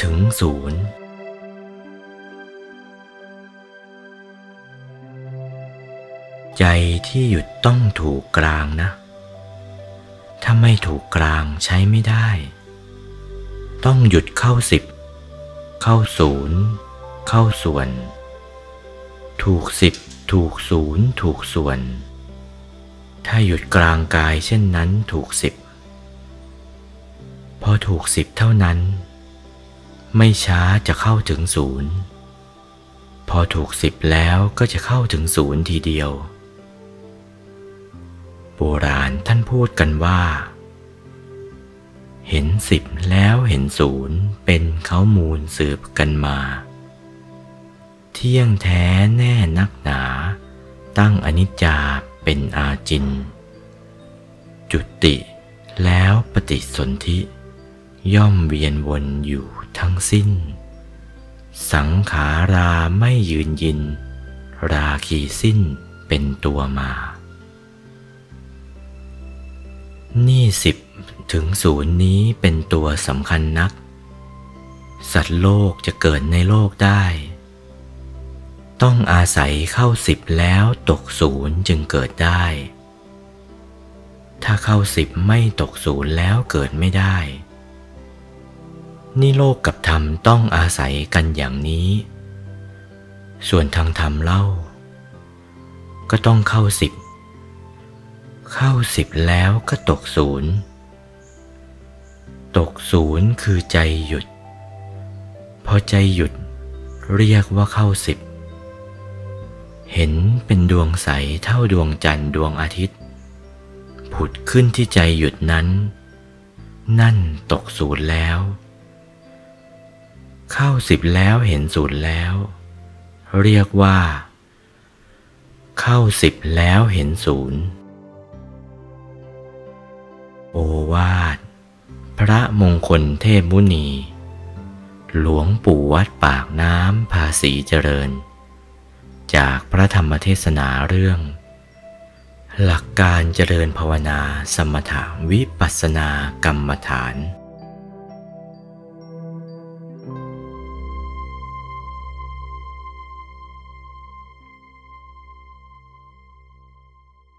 ถึงศูนย์ใจที่หยุดต้องถูกกลางนะ ถ้าไม่ถูกกลางใช้ไม่ได้ ต้องหยุดเข้าสิบ เข้าศูนย์ เข้าส่วน ถูกสิบ ถูกศูนย์ ถูกส่วน ถ้าหยุดกลางกายเช่นนั้นถูกสิบ ถูกสิบเท่านั้น ไม่ช้าจะเข้าถึงศูนย์ พอถูกสิบแล้วก็จะเข้าถึงศูนย์ทีเดียว โบราณท่านพูดกันว่า เห็นสิบแล้วเห็นศูนย์เป็นเขามูลสืบกันมา เที่ยงแท้แน่นักหนา ตั้งอนิจจาเป็นอาจิน จุติแล้วปฏิสนธิ ย่อมเวียนวนอยู่ทั้งสิ้น สังขาราไม่ยืนยิน ราคีสิ้นเป็นตัวมา นี่สิบถึงศูนย์นี้เป็นตัวสำคัญนัก สัตว์โลกจะเกิดในโลกได้ ต้องอาศัยเข้าสิบแล้วตกศูนย์จึงเกิดได้ ถ้าเข้าสิบไม่ตกศูนย์แล้วเกิดไม่ได้ นี่โลกกับธรรมต้องอาศัยกันอย่างนี้ ส่วนทางธรรมเล่า ก็ต้องเข้าสิบ เข้าสิบแล้วก็ตกศูนย์ ตกศูนย์คือใจหยุด พอใจหยุดเรียกว่าเข้าสิบ เห็นเป็นดวงใสเท่าดวงจันทร์ดวงอาทิตย์ ผุดขึ้นที่ใจหยุดนั้น นั่นตกศูนย์แล้ว เข้าสิบแล้วเห็นศูนย์แล้ว เรียกว่า เข้าสิบแล้วเห็นศูนย์โอวาท พระมงคลเทพมุนี หลวงปู่วัดปากน้ำภาษีเจริญ จากพระธรรมเทศนาเรื่อง หลักการเจริญภาวนาสมถะวิปัสสนากรรมฐาน